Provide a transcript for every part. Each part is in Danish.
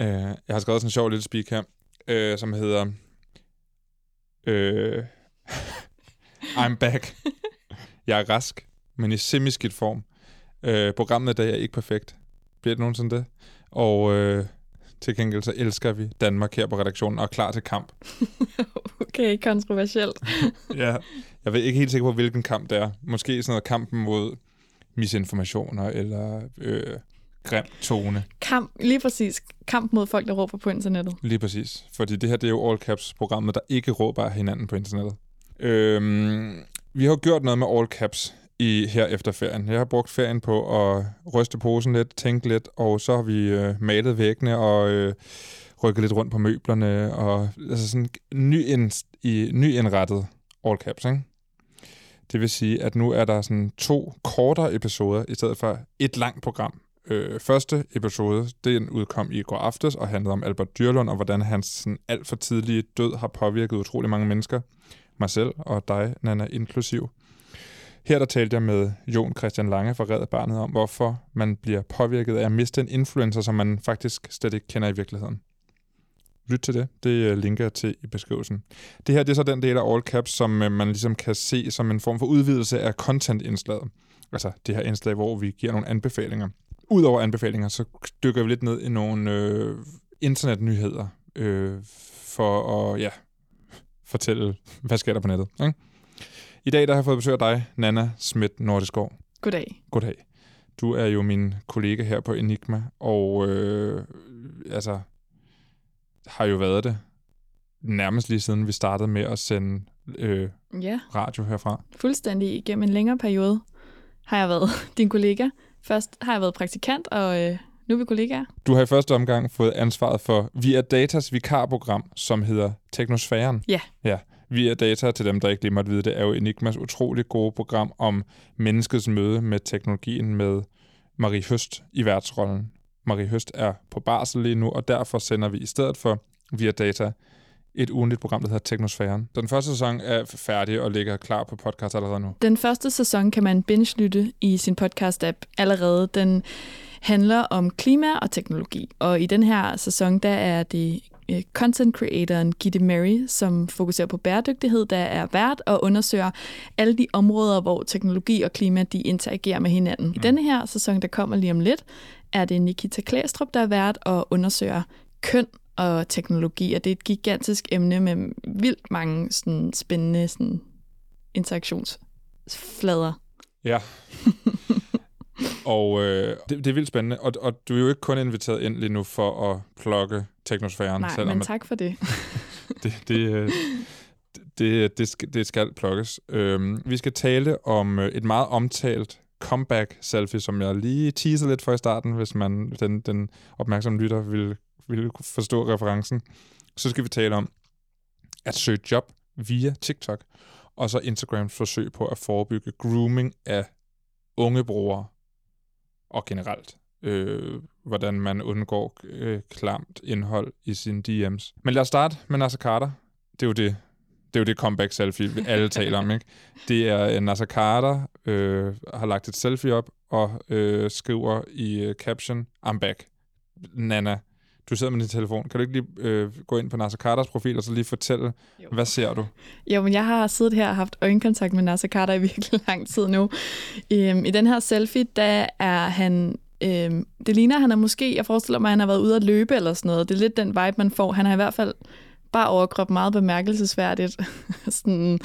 Øh, jeg har skrevet sådan en sjov lille speak her, øh, som hedder... Øh, I'm back. Jeg er rask, men i semiskidt form. Øh, programmet i dag er ikke perfekt. Bliver det nogensinde det? Og øh, til gengæld så elsker vi Danmark her på redaktionen og er klar til kamp. okay, kontroversielt. ja, jeg ved ikke helt sikker på, hvilken kamp det er. Måske sådan noget kampen mod misinformationer eller øh, grim tone. Kamp, lige præcis. Kamp mod folk, der råber på internettet. Lige præcis. Fordi det her det er jo All Caps programmet, der ikke råber af hinanden på internettet. Øhm, vi har gjort noget med All Caps i, her efter ferien. Jeg har brugt ferien på at ryste posen lidt, tænke lidt, og så har vi øh, malet væggene og øh, rykket lidt rundt på møblerne, og altså sådan ny, i, nyindrettet All Caps, ikke? Det vil sige, at nu er der sådan to kortere episoder, i stedet for et langt program. Øh, første episode, den udkom i går aftes, og handlede om Albert Dyrlund, og hvordan hans sådan, alt for tidlige død har påvirket utrolig mange mennesker. Mig selv og dig, Nana, inklusiv. Her der talte jeg med Jon Christian Lange fra Red Barnet om, hvorfor man bliver påvirket af at miste en influencer, som man faktisk slet ikke kender i virkeligheden. Lyt til det. Det øh, linker jeg til i beskrivelsen. Det her det er så den del af All Caps, som øh, man ligesom kan se som en form for udvidelse af content-indslaget. Altså det her indslag, hvor vi giver nogle anbefalinger. Udover anbefalinger, så dykker vi lidt ned i nogle øh, internetnyheder øh, for at ja, fortælle, hvad sker der på nettet. Ikke? I dag der har jeg fået besøg af dig, Nana Schmidt Nordeskov. Goddag. Goddag. Du er jo min kollega her på Enigma, og øh, altså, har jo været det nærmest lige siden vi startede med at sende øh, ja. radio herfra. Fuldstændig igennem en længere periode har jeg været din kollega. Først har jeg været praktikant, og øh, nu er vi kollegaer. Du har i første omgang fået ansvaret for Via Datas vikarprogram, som hedder Teknosfæren. Ja. Ja. Via Data, til dem, der ikke lige måtte vide det, er jo Enigmas utrolig gode program om menneskets møde med teknologien med Marie Høst i værtsrollen. Marie Høst er på barsel lige nu, og derfor sender vi i stedet for Via Data et ugenligt program, der hedder Teknosfæren. Den første sæson er færdig og ligger klar på podcast allerede nu. Den første sæson kan man binge-lytte i sin podcast-app allerede. Den handler om klima og teknologi, og i den her sæson, der er det øh, content creatoren Gitte Mary, som fokuserer på bæredygtighed, der er vært og undersøger alle de områder, hvor teknologi og klima de interagerer med hinanden. Mm. I denne her sæson, der kommer lige om lidt, er det Nikita Klæstrup, der er vært og undersøger køn og teknologi, og det er et gigantisk emne med vildt mange sådan, spændende sådan, interaktionsflader. Ja. og øh, det, det er vildt spændende, og, og du er jo ikke kun inviteret ind lige nu for at plukke teknosfæren. Nej, selvom men tak for det. det, det, øh, det, det, skal, det skal plukkes. Øhm, vi skal tale om øh, et meget omtalt comeback selfie, som jeg lige teaser lidt for i starten, hvis man den, den opmærksomme lytter vil, vil forstå referencen. Så skal vi tale om at søge job via TikTok, og så Instagrams forsøg på at forebygge grooming af unge brugere, og generelt øh, hvordan man undgår øh, klamt indhold i sine DM's. Men lad os starte med Nasser Carter. Det er jo det, det er jo det comeback selfie, vi alle taler om, ikke? Det er øh, Nasser Carter øh, har lagt et selfie op og øh, skriver i uh, caption, I'm back. Nana, du sidder med din telefon. Kan du ikke lige øh, gå ind på Nasser Carters profil og så lige fortælle, jo. hvad ser du? Jo, men jeg har siddet her og haft øjenkontakt med Nasser Carter i virkelig lang tid nu. Um, I den her selfie, der er han Øhm, det ligner, han er måske, jeg forestiller mig, at han har været ude at løbe eller sådan noget. Det er lidt den vibe, man får. Han har i hvert fald bare overkrop meget bemærkelsesværdigt. sådan,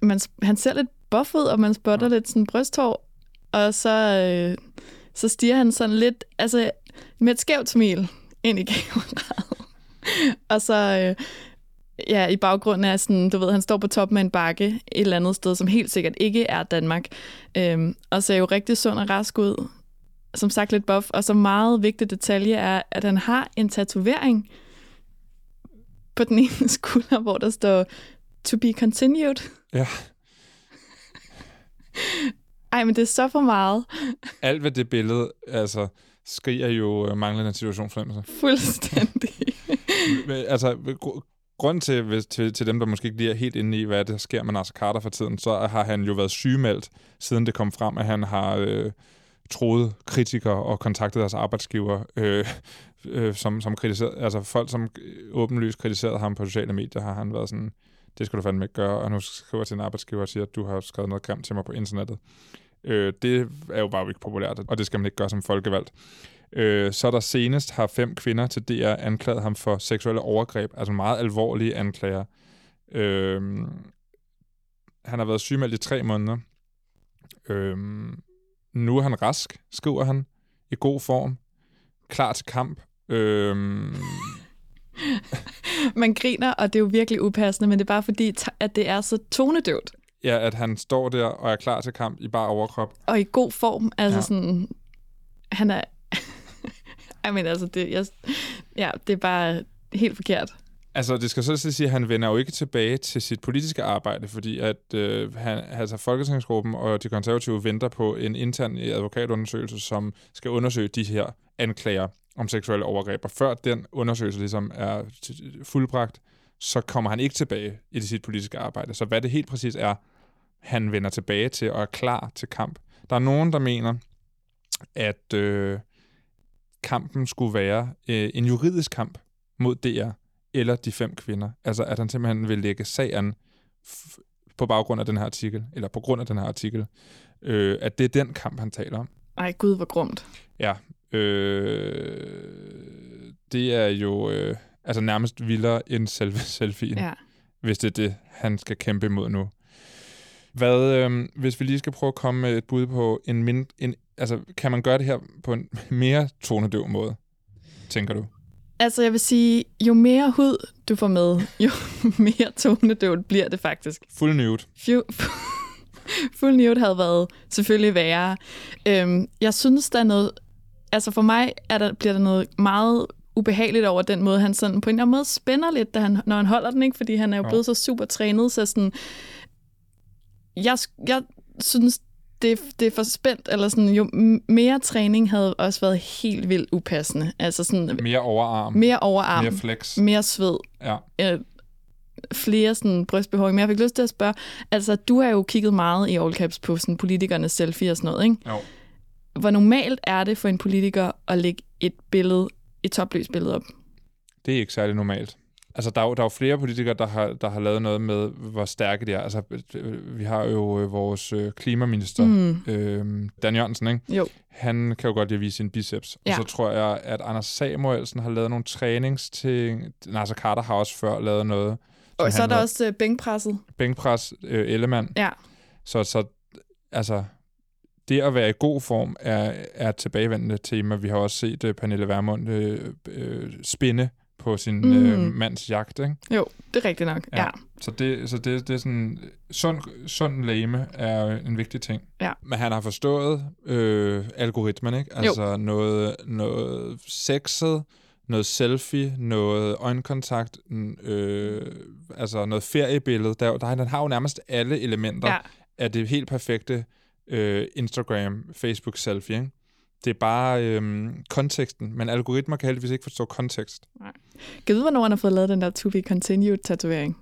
man, han ser lidt buff ud, og man spotter lidt sådan brysthår. Og så, øh, så stiger han sådan lidt, altså med et skævt smil ind i kameraet. og så, øh, ja, i baggrunden er sådan, du ved, han står på toppen af en bakke et eller andet sted, som helt sikkert ikke er Danmark. Øhm, og ser jo rigtig sund og rask ud som sagt lidt buff, og så meget vigtig detalje er, at han har en tatovering på den ene skulder, hvor der står to be continued. Ja. Ej, men det er så for meget. Alt ved det billede, altså, skriger jo øh, manglende situationsfornemmelse. Fuldstændig. altså, grund til, hvis, til, til dem, der måske ikke lige er helt inde i, hvad der sker med Nasser Carter for tiden, så har han jo været sygemeldt, siden det kom frem, at han har øh, troede kritikere og kontaktede deres arbejdsgiver, øh, øh, som, som kritiseret, altså folk, som åbenlyst kritiserede ham på sociale medier, har han været sådan, det skal du fandme ikke gøre, og nu skriver til en arbejdsgiver og siger, at du har skrevet noget grimt til mig på internettet. Øh, det er jo bare ikke populært, og det skal man ikke gøre som folkevalgt. Øh, så der senest har fem kvinder til DR anklaget ham for seksuelle overgreb, altså meget alvorlige anklager. Øh, han har været sygemeldt i tre måneder. Øh, nu er han rask, skriver han, i god form, klar til kamp. Øh, Man griner, og det er jo virkelig upassende, men det er bare fordi, at det er så tonedøvt. Ja, at han står der og er klar til kamp i bare overkrop. Og i god form. Altså ja. sådan, han er... I mean, altså, det, jeg, ja, det er bare helt forkert. Altså, det skal så sige, at han vender jo ikke tilbage til sit politiske arbejde, fordi at øh, han, altså, Folketingsgruppen og de konservative venter på en intern advokatundersøgelse, som skal undersøge de her anklager om seksuelle overgreb. Og før den undersøgelse ligesom er fuldbragt, så kommer han ikke tilbage i det sit politiske arbejde. Så hvad det helt præcis er, han vender tilbage til og er klar til kamp. Der er nogen, der mener, at øh, kampen skulle være øh, en juridisk kamp mod DR eller de fem kvinder. Altså at han simpelthen vil lægge sag an på baggrund af den her artikel, eller på grund af den her artikel, øh, at det er den kamp, han taler om. Ej, gud, hvor grumt. Ja, øh, det er jo øh, altså nærmest vildere end selve selfien, ja. hvis det er det, han skal kæmpe imod nu. Hvad, øh, hvis vi lige skal prøve at komme med et bud på en, mind, en altså, kan man gøre det her på en mere tonedøv måde, tænker du? Altså, jeg vil sige, jo mere hud du får med, jo mere tonedøvt bliver det faktisk. Full nude. Full nude havde været selvfølgelig værre. Øhm, jeg synes, der er noget... Altså for mig er der, bliver der noget meget ubehageligt over den måde, han sådan på en eller anden måde spænder lidt, da han, når han holder den, ikke? fordi han er jo blevet så super trænet, så sådan... Jeg, jeg synes, det, det er for spændt, eller sådan, jo mere træning havde også været helt vildt upassende. Altså sådan, mere overarm. Mere overarm. Mere flex. Mere sved. Ja. Øh, flere sådan brystbehov. Men jeg fik lyst til at spørge, altså du har jo kigget meget i all caps på sådan politikernes selfie og sådan noget, ikke? Jo. Hvor normalt er det for en politiker at lægge et billede, et topløst billede op? Det er ikke særlig normalt. Altså, der er, jo, der er jo flere politikere, der har, der har lavet noget med, hvor stærke de er. Altså, vi har jo øh, vores øh, klimaminister, mm. øh, Dan Jørgensen, ikke? Jo. Han kan jo godt lide at vise sin biceps. Ja. Og så tror jeg, at Anders Samuelsen har lavet nogle træningsting. Nasser Carter har også før lavet noget. Og så er der også øh, bænkpresset. Bænkpres, øh, Ellemann. Ja. Så, så altså, det at være i god form er, er et tilbagevendende tema. Vi har også set uh, Pernille Vermund uh, uh, spinde på sin mm. øh, mands jagt, ikke? Jo, det er rigtigt nok, ja. ja. Så, det, så det, det er sådan, sund, sund lame er en vigtig ting. Ja. Men han har forstået øh, algoritmen, ikke? Altså jo. noget, noget sexet, noget selfie, noget øjenkontakt, øh, altså noget feriebillede. Der, der, han har jo nærmest alle elementer ja. af det helt perfekte øh, Instagram, Facebook selfie, ikke? Det er bare øhm, konteksten, men algoritmer kan heldigvis ikke forstå kontekst. Nej. Kan du vide, hvornår han har fået lavet den der to be continued tatovering?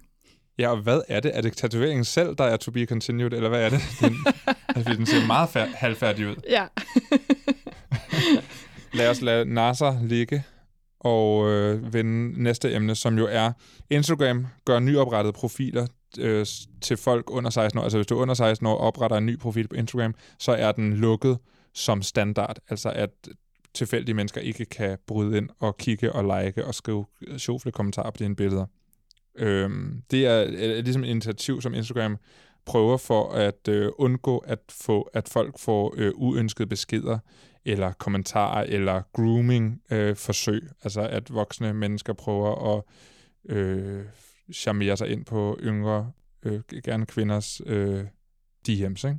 Ja, og hvad er det? Er det tatoveringen selv, der er to be continued, eller hvad er det? Den, altså, den ser meget fær- halvfærdig ud. Ja. Lad os lade NASA ligge og øh, vende næste emne, som jo er Instagram gør nyoprettede profiler øh, til folk under 16 år. Altså hvis du er under 16 år og opretter en ny profil på Instagram, så er den lukket som standard, altså at tilfældige mennesker ikke kan bryde ind og kigge og like og skrive sjofle kommentarer på dine billeder. Øhm, det er, er ligesom et initiativ, som Instagram prøver for at øh, undgå at få at folk får øh, uønskede beskeder eller kommentarer eller grooming øh, forsøg, altså at voksne mennesker prøver at øh, charmere sig ind på yngre, øh, gerne kvinders øh, DM's, ikke?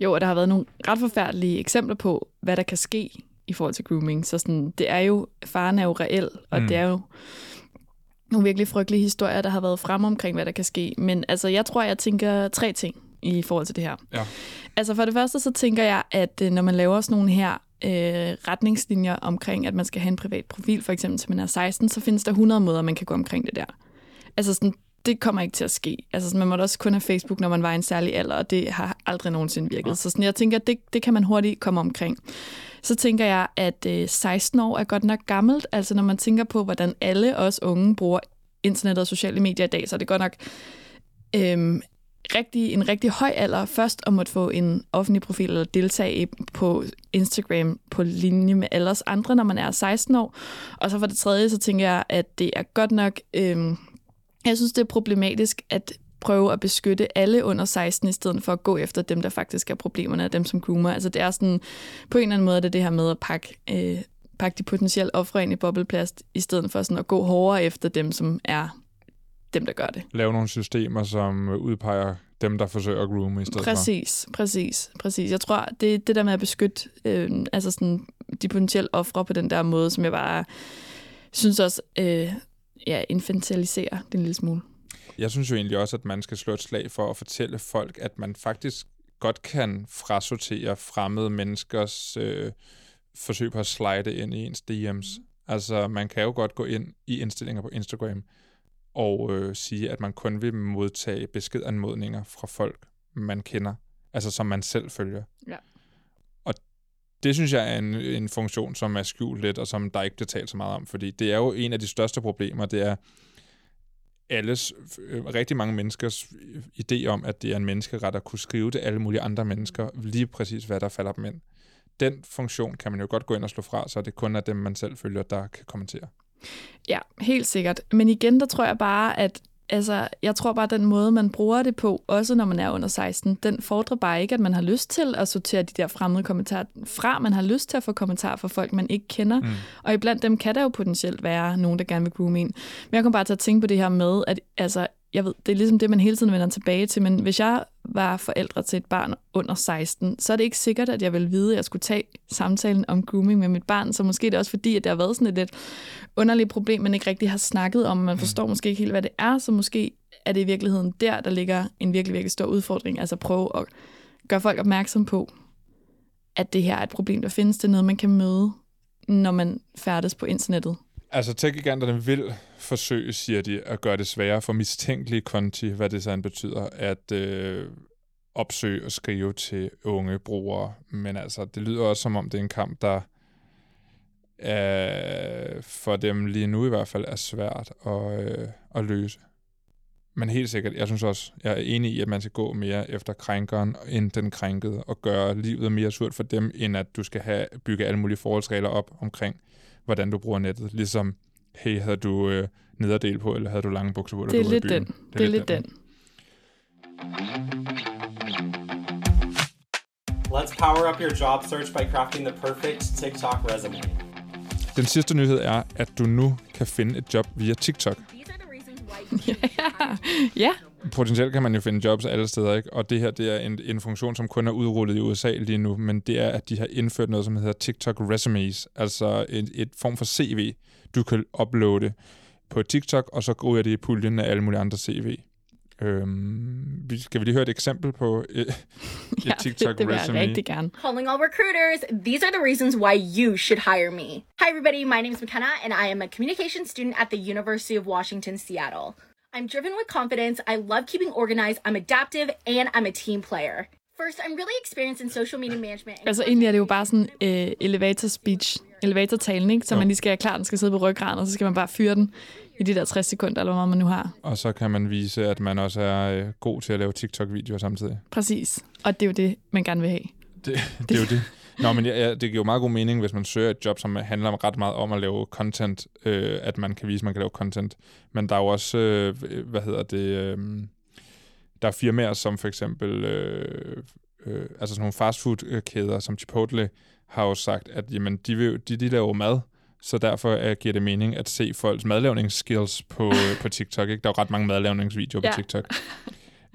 Jo, og der har været nogle ret forfærdelige eksempler på, hvad der kan ske i forhold til grooming. Så sådan, det er jo, faren er jo reel, og mm. det er jo nogle virkelig frygtelige historier, der har været frem omkring, hvad der kan ske. Men altså, jeg tror, jeg tænker tre ting i forhold til det her. Ja. Altså for det første, så tænker jeg, at øh, når man laver sådan nogle her øh, retningslinjer omkring, at man skal have en privat profil, for eksempel til man er 16, så findes der 100 måder, man kan gå omkring det der. Altså sådan, det kommer ikke til at ske. Altså, man måtte også kun have Facebook, når man var i en særlig alder, og det har aldrig nogensinde virket. Ja. Så sådan, jeg tænker, det, det kan man hurtigt komme omkring. så tænker jeg, at øh, 16 år er godt nok gammelt. Altså når man tænker på, hvordan alle os unge bruger internet og sociale medier i dag, så er det godt nok øhm, rigtig, en rigtig høj alder først at måtte få en offentlig profil eller deltage på Instagram på linje med alle os andre, når man er 16 år. Og så for det tredje, så tænker jeg, at det er godt nok... Øhm, jeg synes, det er problematisk at prøve at beskytte alle under 16, i stedet for at gå efter dem, der faktisk er problemerne, og dem som groomer. Altså det er sådan, på en eller anden måde, det er det her med at pakke, øh, pakke de potentielle ofre ind i bobleplast, i stedet for sådan at gå hårdere efter dem, som er dem, der gør det. Lave nogle systemer, som udpeger dem, der forsøger at groome i stedet præcis, for. Præcis, præcis. Jeg tror, det det der med at beskytte øh, altså sådan, de potentielle ofre på den der måde, som jeg bare synes også øh, ja, infantiliserer det en lille smule. Jeg synes jo egentlig også, at man skal slå et slag for at fortælle folk, at man faktisk godt kan frasortere fremmede menneskers øh, forsøg på at slide ind i ens DM's. Altså, man kan jo godt gå ind i indstillinger på Instagram og øh, sige, at man kun vil modtage beskedanmodninger fra folk, man kender, altså som man selv følger. Ja. Det synes jeg er en, en funktion, som er skjult lidt, og som der ikke bliver talt så meget om, fordi det er jo en af de største problemer, det er, alles, øh, rigtig mange menneskers idé om, at det er en menneskeret at kunne skrive til alle mulige andre mennesker, lige præcis hvad der falder dem ind. Den funktion kan man jo godt gå ind og slå fra, så det kun er dem, man selv følger, der kan kommentere. Ja, helt sikkert. Men igen, der tror jeg bare, at altså, jeg tror bare, at den måde, man bruger det på, også når man er under 16, den fordrer bare ikke, at man har lyst til at sortere de der fremmede kommentarer fra. Man har lyst til at få kommentarer fra folk, man ikke kender. Mm. Og iblandt dem kan der jo potentielt være nogen, der gerne vil groome en. Men jeg kommer bare til at tænke på det her med, at altså, jeg ved, det er ligesom det, man hele tiden vender tilbage til, men hvis jeg var forældre til et barn under 16, så er det ikke sikkert, at jeg vil vide, at jeg skulle tage samtalen om grooming med mit barn, så måske er det også fordi, at det har været sådan et lidt underligt problem, man ikke rigtig har snakket om, man forstår måske ikke helt, hvad det er, så måske er det i virkeligheden der, der ligger en virkelig, virkelig stor udfordring, altså prøve at gøre folk opmærksom på, at det her er et problem, der findes, det er noget, man kan møde, når man færdes på internettet. Altså, tech-giganterne vil forsøge, siger de, at gøre det sværere for mistænkelige konti, hvad det så betyder, at øh, opsøge og skrive til unge brugere. Men altså, det lyder også som om, det er en kamp, der øh, for dem lige nu i hvert fald er svært at, øh, at løse. Men helt sikkert, jeg synes også, jeg er enig i, at man skal gå mere efter krænkeren end den krænkede, og gøre livet mere surt for dem, end at du skal have bygge alle mulige forholdsregler op omkring, hvordan du bruger nettet. Ligesom, hey, havde du øh, nederdel på, eller havde du lange bukser på, det er lidt den. Det er, det er lidt den. den. Let's power up your job search by crafting the perfect TikTok resume. Den sidste nyhed er, at du nu kan finde et job via TikTok. ja, ja. Potentielt kan man jo finde jobs alle steder, ikke? og det her det er en, en funktion, som kun er udrullet i USA lige nu, men det er, at de har indført noget, som hedder TikTok Resumes, altså et, et form for CV, du kan uploade på TikTok, og så går det i puljen af alle mulige andre CV. Øhm, skal vi lige høre et eksempel på et, et ja, TikTok det, det resume? jeg rigtig gerne. Calling all recruiters, these are the reasons why you should hire me. Hi everybody, my name is McKenna and I am a communication student at the University of Washington, Seattle. I'm driven with confidence, I love keeping organized, I'm adaptive, and I'm a team player. First, I'm really experienced in social media management. Altså egentlig er det jo bare sådan uh, elevator speech, elevator talen, ikke? Så jo. man lige skal have klar, den skal sidde på ryggraden, og så skal man bare fyre den i de der 60 sekunder, eller hvad man nu har. Og så kan man vise, at man også er øh, god til at lave TikTok-videoer samtidig. Præcis. Og det er jo det, man gerne vil have. Det, det er jo det. Nå, men ja, det giver jo meget god mening, hvis man søger et job, som handler ret meget om at lave content, øh, at man kan vise, at man kan lave content. Men der er jo også, øh, hvad hedder det, øh, der er firmaer som for eksempel, øh, øh, altså sådan nogle fastfood-kæder som Chipotle, har jo sagt, at jamen, de, vil, de, de laver mad, så derfor uh, giver det mening at se folks madlavningsskills på, på TikTok. Ikke? Der er jo ret mange madlavningsvideoer ja. på TikTok.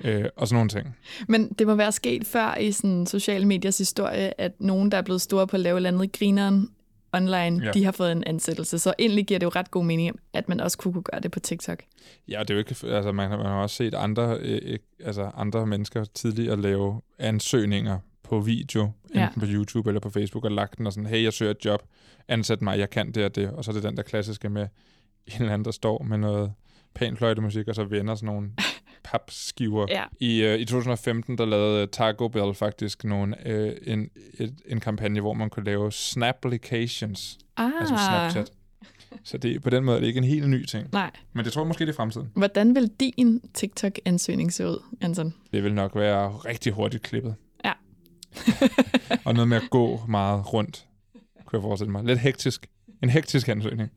øh, og sådan nogle ting. Men det må være sket før i sådan sociale mediers historie, at nogen, der er blevet store på at lave landet grineren online, ja. de har fået en ansættelse. Så endelig giver det jo ret god mening, at man også kunne, kunne gøre det på TikTok. Ja, det er jo ikke, altså man, man har også set andre, øh, altså andre mennesker tidligere lave ansøgninger på video, enten ja. på YouTube eller på Facebook, og lagt den og sådan, hey, jeg søger et job, ansæt mig, jeg kan det og det. Og så er det den der klassiske med en eller anden, der står med noget pæn fløjtemusik, og så vender sådan nogle papskiver. Ja. I, øh, I 2015, der lavede Taco Bell faktisk nogle, øh, en, et, en kampagne, hvor man kunne lave snaplications, Ah, altså Snapchat. Så det, på den måde er det ikke en helt ny ting. nej. Men det tror jeg måske, det er fremtiden. Hvordan vil din TikTok-ansøgning se ud, Anton? Det vil nok være rigtig hurtigt klippet. Og noget med at gå meget rundt, kunne jeg forestille mig. Lidt hektisk. En hektisk ansøgning.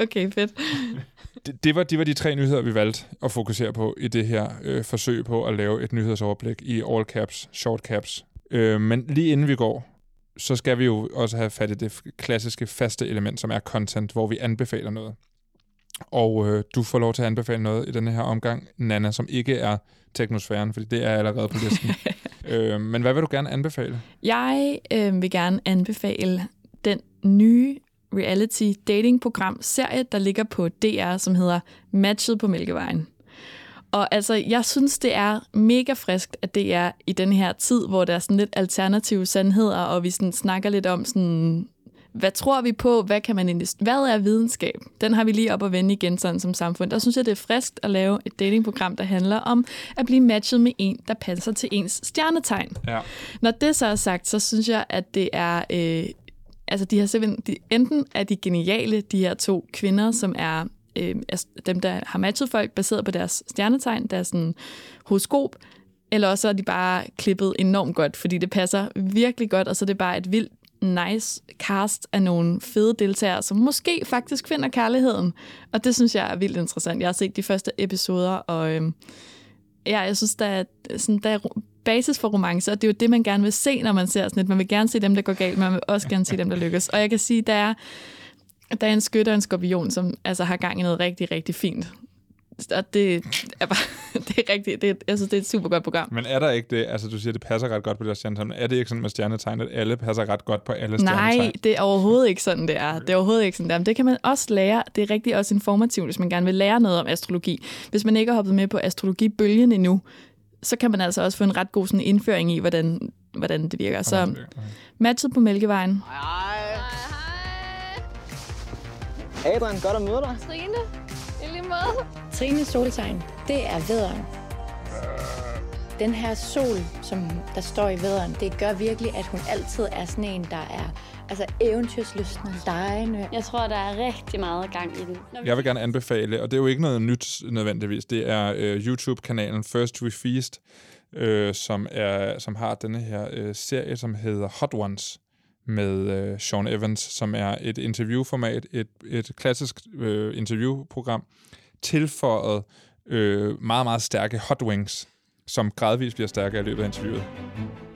Okay, fedt. Det, det, var, det var de tre nyheder, vi valgte at fokusere på i det her øh, forsøg på at lave et nyhedsoverblik i all caps, short caps. Øh, men lige inden vi går, så skal vi jo også have fat i det klassiske faste element, som er content, hvor vi anbefaler noget. Og øh, du får lov til at anbefale noget i denne her omgang, Nana, som ikke er teknosfæren, fordi det er allerede på listen. øh, men hvad vil du gerne anbefale? Jeg øh, vil gerne anbefale den nye reality dating-program serie, der ligger på DR, som hedder Matchet på Mælkevejen. Og altså, jeg synes, det er mega friskt, at det er i den her tid, hvor der er sådan lidt alternative sandheder, og vi sådan snakker lidt om sådan, hvad tror vi på, hvad kan man invest- hvad er videnskab? Den har vi lige op at vende igen sådan som samfund. Der synes jeg, det er friskt at lave et datingprogram, der handler om at blive matchet med en, der passer til ens stjernetegn. Ja. Når det så er sagt, så synes jeg, at det er... Øh, altså, de har simpelthen... De, enten er de geniale, de her to kvinder, som er øh, altså dem, der har matchet folk, baseret på deres stjernetegn, deres sådan, horoskop, eller også er de bare klippet enormt godt, fordi det passer virkelig godt, og så er det bare et vildt nice cast af nogle fede deltagere, som måske faktisk finder kærligheden. Og det synes jeg er vildt interessant. Jeg har set de første episoder, og øhm, ja, jeg synes, der er, sådan, der er basis for romance, og det er jo det, man gerne vil se, når man ser sådan et. Man vil gerne se dem, der går galt, men man vil også gerne se dem, der lykkes. Og jeg kan sige, der er, der er en skytte og en skorpion, som altså har gang i noget rigtig, rigtig fint. Og det er bare, det er rigtigt, det er, jeg synes, det er et super godt program. Men er der ikke det, altså du siger, det passer ret godt på deres stjernetegn, men er det ikke sådan med stjernetegn, at alle passer ret godt på alle Nej, stjernetegn? det er overhovedet ikke sådan, det er. Det er overhovedet ikke sådan, det er. Men det kan man også lære. Det er rigtig også informativt, hvis man gerne vil lære noget om astrologi. Hvis man ikke har hoppet med på astrologibølgen endnu, så kan man altså også få en ret god sådan indføring i, hvordan, hvordan det virker. Så matchet på Mælkevejen. Adrian, godt at møde dig. Trine, måde. Trines soltegn, det er vederen. Den her sol, som der står i vederen, det gør virkelig, at hun altid er sådan en, der er altså eventyrslystende, legende. Jeg tror, der er rigtig meget gang i den. Vi- Jeg vil gerne anbefale, og det er jo ikke noget nyt nødvendigvis, det er øh, YouTube-kanalen First We Feast, øh, som, er, som har denne her øh, serie, som hedder Hot Ones, med øh, Sean Evans, som er et interviewformat, et, et klassisk øh, interviewprogram, tilføjet øh, meget, meget stærke hot wings, som gradvist bliver stærkere i løbet af interviewet.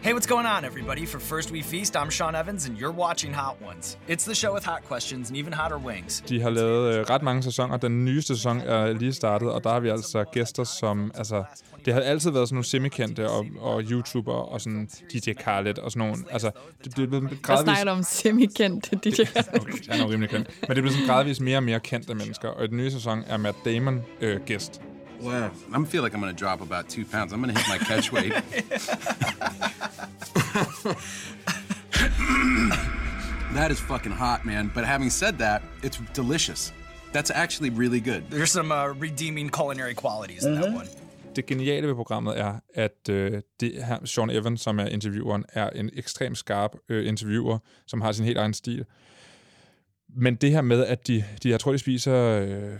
Hey, what's going on, everybody? For First We Feast, I'm Sean Evans, and you're watching Hot Ones. It's the show with hot questions and even hotter wings. De har lavet øh, ret mange sæsoner. Den nyeste sæson er lige startet, og der har vi altså gæster som... Altså, det har altid været sådan nogle semikendte og, og YouTuber og sådan DJ Khaled og sådan nogle... Altså, det, er blevet Jeg gradvist... snakker om semi-kendt DJ. Okay, han er jo rimelig kendt. Men det er blevet sådan gradvist mere og mere kendte mennesker. Og i den nye sæson er Matt Damon øh, gæst. Wow, I feel like I'm gonna drop about two pounds. I'm gonna hit my catch weight. that is fucking hot, man. But having said that, it's delicious. That's actually really good. There's some uh, redeeming culinary qualities in that one. Det geniale ved programmet er, at øh, det her, Sean Evans, som er intervieweren, er en ekstremt skarp øh, interviewer, som har sin helt egen stil. Men det her med, at de, de jeg tror, de spiser, øh,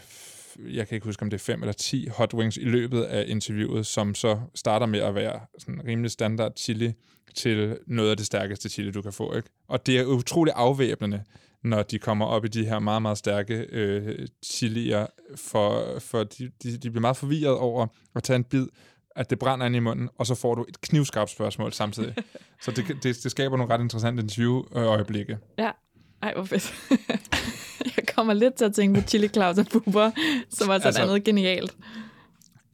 jeg kan ikke huske, om det er fem eller ti hot wings i løbet af interviewet, som så starter med at være sådan rimelig standard chili til noget af det stærkeste chili, du kan få. Ikke? Og det er utrolig afvæbnende, når de kommer op i de her meget, meget stærke øh, chilier, for, for de, de, de bliver meget forvirret over at tage en bid, at det brænder ind i munden, og så får du et knivskarpt spørgsmål samtidig. så det, det, det skaber nogle ret interessante interview-øjeblikke. Ja. Ej, hvor fedt. jeg kommer lidt til at tænke på Chili Claus og Bubber, som også Altså- er andet genialt.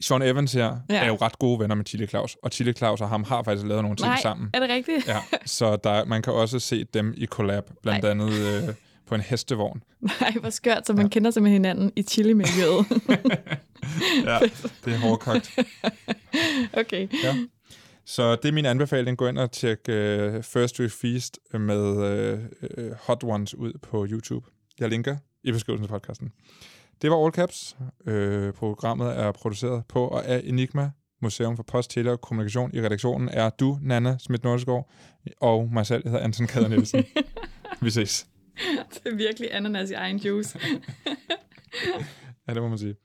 Sean Evans her Ja. er jo ret gode venner med Chili Claus, og Chili Claus og ham har faktisk lavet nogle ting Nej, sammen. er det rigtigt? Ja, så der, man kan også se dem i collab, blandt Ej. andet øh, på en hestevogn. Nej, hvor skørt, så man ja. kender simpelthen hinanden i chili-miljøet. Ja, det er hårdkogt. okay. Ja. Så det er min anbefaling. Gå ind og tjek uh, First We Feast med uh, uh, Hot Ones ud på YouTube. Jeg linker i beskrivelsen af podcasten. Det var All Caps. Uh, programmet er produceret på og af Enigma Museum for Post, Tele og Kommunikation i redaktionen er du, Nana Schmidt Nordsgaard, og mig selv, hedder Anton Kader Nielsen. Vi ses. Det er virkelig ananas i egen juice. Ja, det må man sige.